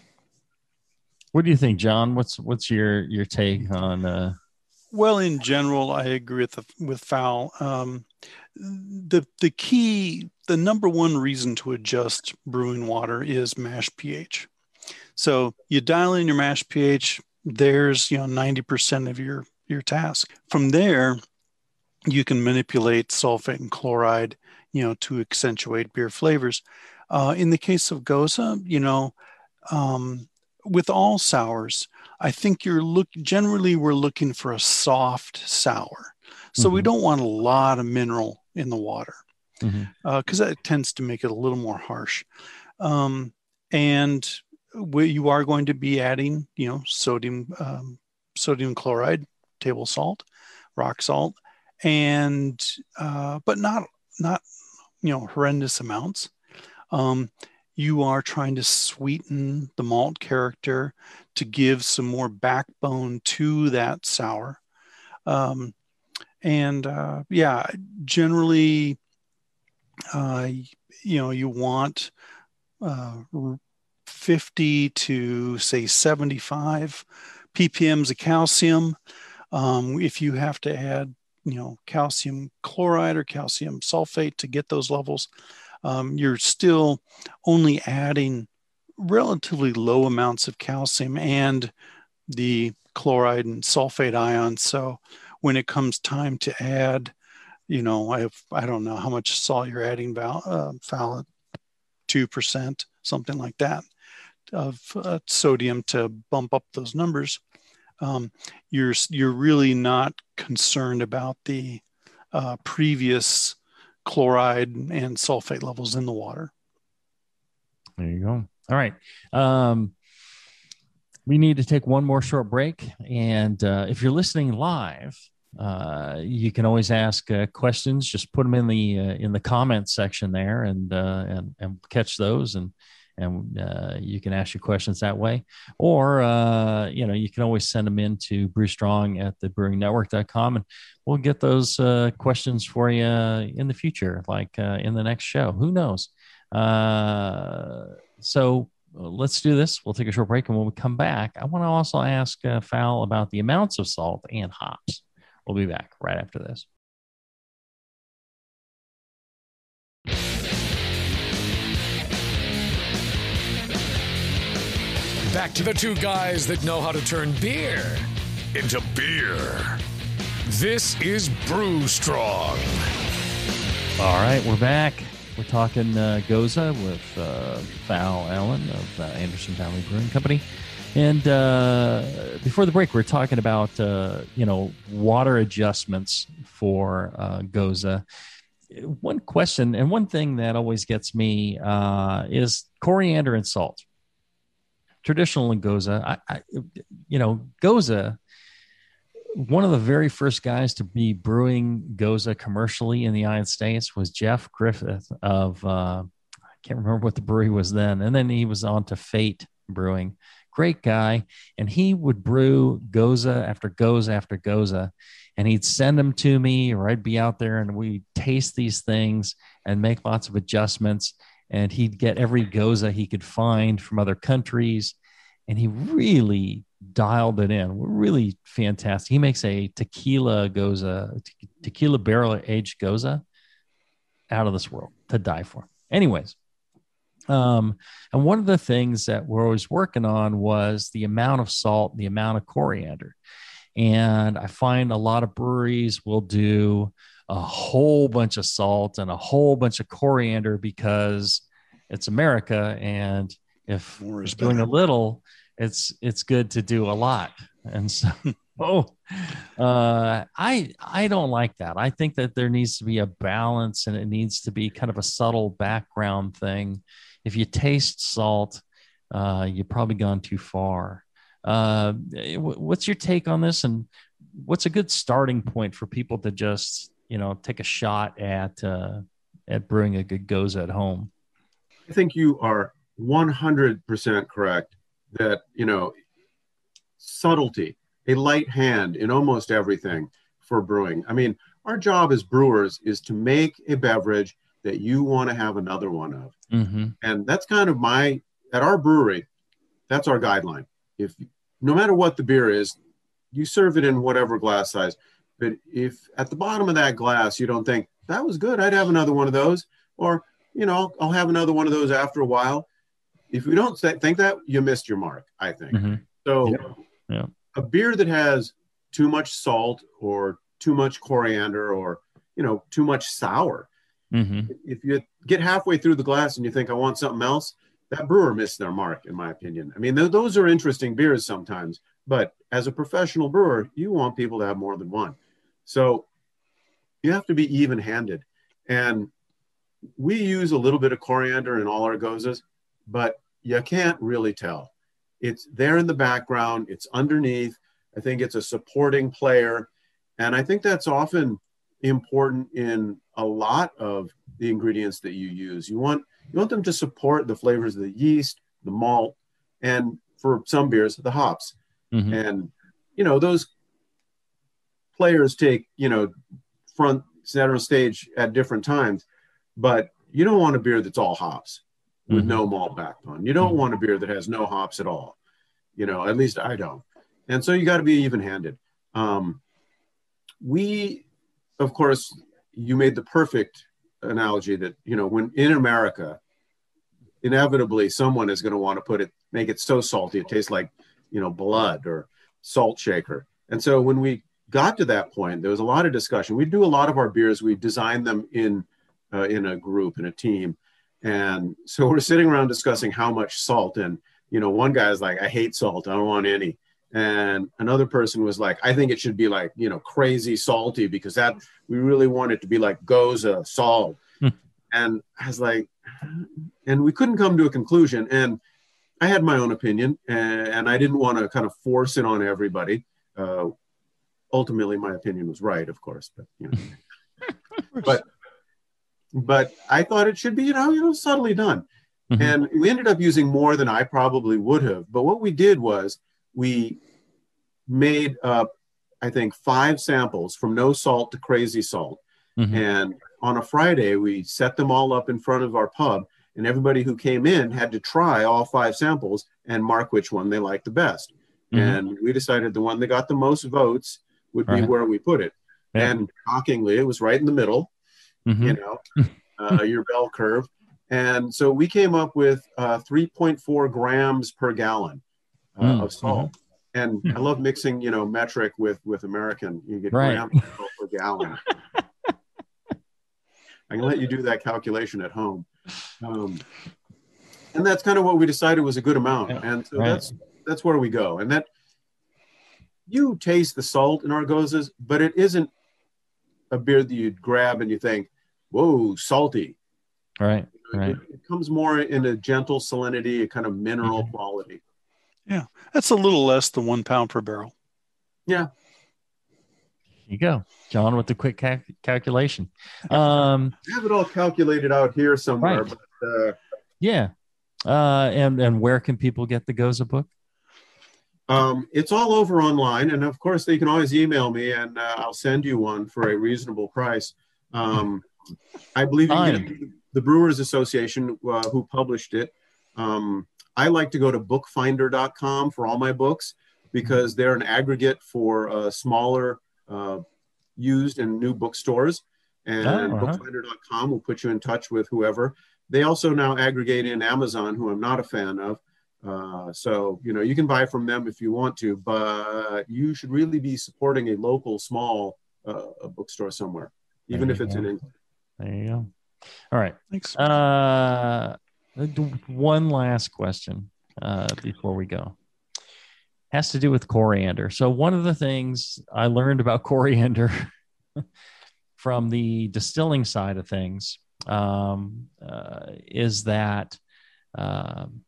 What do you think, John? What's what's your your take on? Uh, Well, in general, I agree with the, with Fal. Um, the the key, the number one reason to adjust brewing water is mash pH. So you dial in your mash pH there's you know 90% of your your task. From there, you can manipulate sulfate and chloride, you know, to accentuate beer flavors. Uh, in the case of Gose, you know, um, with all sours, I think you're look generally we're looking for a soft sour. So mm-hmm. we don't want a lot of mineral in the water because mm-hmm. uh, that tends to make it a little more harsh. Um, and we, you are going to be adding, you know, sodium um, sodium chloride, table salt, rock salt, and uh, but not not you know horrendous amounts. Um, you are trying to sweeten the malt character to give some more backbone to that sour. Um, and uh, yeah, generally, uh, you know, you want uh, 50 to say 75 ppms of calcium. Um, if you have to add, you know, calcium chloride or calcium sulfate to get those levels, um, you're still only adding relatively low amounts of calcium and the chloride and sulfate ions. So when it comes time to add, you know, I, have, I don't know how much salt you're adding, Fal, uh, Fal 2%, something like that, of uh, sodium to bump up those numbers. Um, you're, you're really not concerned about the uh, previous chloride and sulfate levels in the water. There you go. All right. Um, we need to take one more short break. And uh, if you're listening live, uh, you can always ask uh, questions. Just put them in the uh, in the comments section there, and uh, and and catch those, and and uh, you can ask your questions that way. Or you know, you can always send them in to Brew Strong at the BrewingNetwork.com, and we'll get those questions for you in the future, like in the next show. Who knows? so let's do this. We'll take a short break, and when we come back, I want to also ask uh, Fal about the amounts of salt and hops. We'll be back right after this. Back to the two guys that know how to turn beer into beer. This is Brew Strong. All right, we're back. We're talking uh, Gose with uh, Fal Allen of uh, Anderson Valley Brewing Company. And uh, before the break, we are talking about uh, you know water adjustments for uh, Gose. One question and one thing that always gets me uh, is coriander and salt. Traditional in Gose, I, I, you know, Gose. one of the very first guys to be brewing Gose commercially in the United States was Jeff Griffith of uh, I can't remember what the brewery was then, and then he was on to Fate Brewing. Great guy, and he would brew gose after gose after gose. and he'd send them to me, or I'd be out there and we'd taste these things and make lots of adjustments. And he'd get every gose he could find from other countries, and he really dialed it in. Really fantastic. He makes a tequila gose, te- tequila barrel aged gose out of this world to die for. Anyways, um, and one of the things that we're always working on was the amount of salt, the amount of coriander. And I find a lot of breweries will do a whole bunch of salt and a whole bunch of coriander because it's America. And if we're doing a little, it's it's good to do a lot and so oh uh, i i don't like that i think that there needs to be a balance and it needs to be kind of a subtle background thing if you taste salt uh, you've probably gone too far. Uh, what's your take on this? And what's a good starting point for people to just you know take a shot at uh, at brewing a good gose at home? I think you are 100% correct that you know subtlety a light hand in almost everything for brewing. I mean our job as brewers is to make a beverage that you want to have another one of mm-hmm. and that's kind of my at our brewery that's our guideline if no matter what the beer is you serve it in whatever glass size but if at the bottom of that glass you don't think that was good i'd have another one of those or you know i'll have another one of those after a while if you don't think that, you missed your mark. I think. Mm-hmm. So, Yeah. A beer that has too much salt or too much coriander or you know too much sour. Mm-hmm. If you get halfway through the glass and you think I want something else, that brewer missed their mark, in my opinion. I mean, th- those are interesting beers sometimes, but as a professional brewer, you want people to have more than one. So you have to be even handed. And we use a little bit of coriander in all our goses, but you can't really tell. It's there in the background, it's underneath. I think it's a supporting player. And I think that's often important in a lot of the ingredients that you use. You want you want them to support the flavors of the yeast, the malt, and for some beers, the hops. Mhm. And you know, those players take, you know, front center stage at different times, but you don't want a beer that's all hops with Mhm. no malt backbone. You don't Mhm. want a beer that has no hops at all. You know, at least I don't. And so you got to be even handed. Um, we, of course, you made the perfect analogy that, you know, when in America, inevitably someone is going to want to put it, make it so salty it tastes like, you know, blood or salt shaker. And so when we got to that point, there was a lot of discussion. We do a lot of our beers, we design them in uh, in a group, in a team. And so we're sitting around discussing how much salt. And, you know, one guy's like, I hate salt, I don't want any. And another person was like, I think it should be like, you know, crazy salty because that we really want it to be like Gose salt. Hmm. and I was like, and we couldn't come to a conclusion. And I had my own opinion and, and I didn't want to kind of force it on everybody. Uh, ultimately, my opinion was right, of course, but, you know, but, but I thought it should be, you know, you know, subtly done. Mhm. And we ended up using more than I probably would have. But what we did was we made up, I think, five samples from no salt to crazy salt. Mhm. And on a Friday, we set them all up in front of our pub, and everybody who came in had to try all five samples and mark which one they liked the best. Mhm. And we decided the one that got the most votes would be Right. where we put it. Yeah. And shockingly, it was right in the middle Mhm. you know, uh, your bell curve. And so we came up with uh, 3.4 grams per gallon uh, Mm, of salt. And I love mixing, you know, metric with with American. You get Right. grams per gallon. I can let you do that calculation at home. Um, and that's kind of what we decided was a good amount. And so right. that's that's where we go. And that you taste the salt in our goses, but it isn't a beer that you'd grab and you think, whoa, salty. Right. Right. It, it comes more in a gentle salinity, a kind of mineral Mm-hmm. quality. Yeah, that's a little less than one pound per barrel. Yeah. Here you go, John, with the quick cal- calculation. Um, I have it all calculated out here somewhere, Right. but uh, yeah. Uh, and and where can people get the Gose book? um, it's all over online. And of course, they can always email me and uh, I'll send you one for a reasonable price. Um, I believe you get the Brewers Association uh, who published it. Um, I like to go to bookfinder.com for all my books because they're an aggregate for uh, smaller uh, used and new bookstores. And Oh, uh-huh. bookfinder.com will put you in touch with whoever. They also now aggregate in Amazon, who I'm not a fan of. Uh, so, you know, you can buy from them if you want to, but you should really be supporting a local small uh, a bookstore somewhere, even if it's go. in England. There you go. All right. Thanks. Uh, one last question uh, before we go. Has to do with coriander. So one of the things I learned about coriander from the distilling side of things um, uh, is that, um,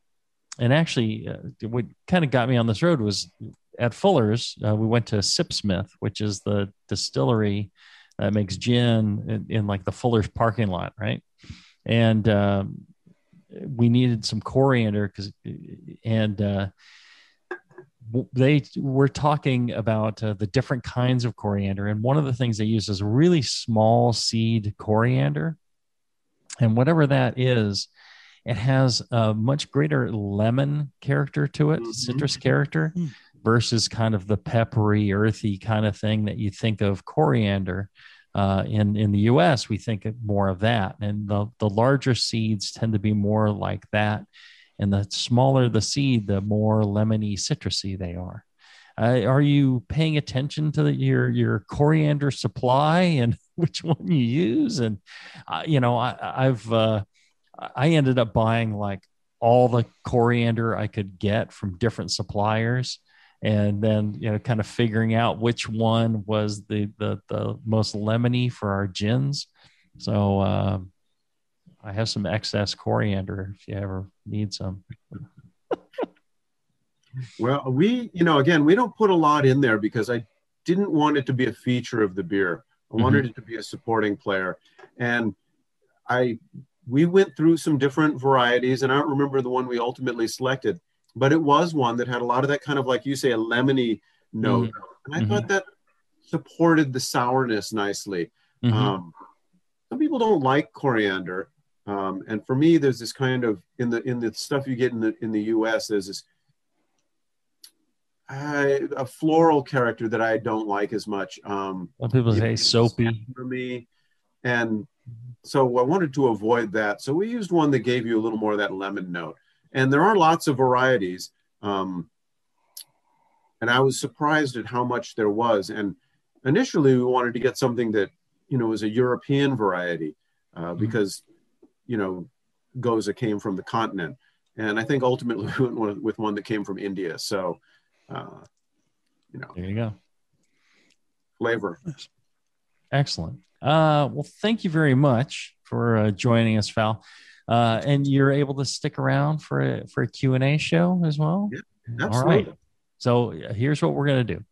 and actually, uh, what kind of got me on this road was at Fuller's. Uh, we went to Sipsmith, which is the distillery that makes gin in, in like the Fuller's parking lot, right? And um, we needed some coriander because, and uh, they were talking about uh, the different kinds of coriander, and one of the things they use is really small seed coriander, and whatever that is, it has a much greater lemon character to it, Mhm. citrus character, Mm. versus kind of the peppery, earthy kind of thing that you think of coriander. Uh, in in the U.S., we think more of that, and the the larger seeds tend to be more like that, and the smaller the seed, the more lemony, citrusy they are. Uh, are you paying attention to the, your your coriander supply and which one you use? And uh, you know, I, I've uh, I ended up buying like all the coriander I could get from different suppliers and then you know kind of figuring out which one was the the, the most lemony for our gins. So uh, i have some excess coriander if you ever need some. Well we you know again we don't put a lot in there because i didn't want it to be a feature of the beer. I wanted mm-hmm. it to be a supporting player. And i we went through some different varieties and i don't remember the one we ultimately selected but it was one that had a lot of that kind of like you say a lemony note. Mm-hmm. and i mm-hmm. thought that supported the sourness nicely. Mm-hmm. um, some people don't like coriander. Um, and for me there's this kind of in the in the stuff you get in the in the us there's this uh, a floral character that i don't like as much. Um Some people say soapy. for me. And so i wanted to avoid that. So we used one that gave you a little more of that lemon note and there are lots of varieties. Um, and I was surprised at how much there was. And initially, we wanted to get something that you know was a European variety uh, mm-hmm. because you know Gose came from the continent, and I think ultimately we went with one that came from India. So, uh, you know, there you go. Flavor. Excellent. Uh, well, thank you very much for uh, joining us, Fal. Uh, and you're able to stick around for a, for a Q&A show as well? Yeah, All right. So here's what we're going to do.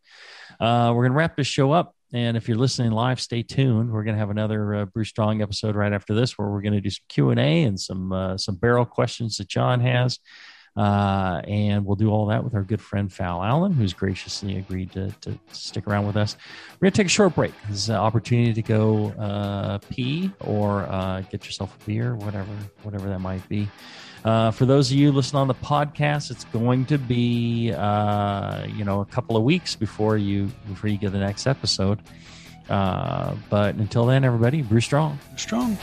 Uh, we're going to wrap this show up. And if you're listening live, stay tuned. We're going to have another uh, Brew Strong episode right after this, where we're going to do some Q and A and some uh, some barrel questions that John has. Uh, and we'll do all that with our good friend Fal Allen, who's graciously agreed to, to stick around with us. We're going to take a short break. This is an opportunity to go uh, pee or uh, get yourself a beer, whatever, whatever that might be. Uh, for those of you listening on the podcast, it's going to be uh, you know a couple of weeks before you before you get the next episode. But until then, everybody, brew strong. Strong.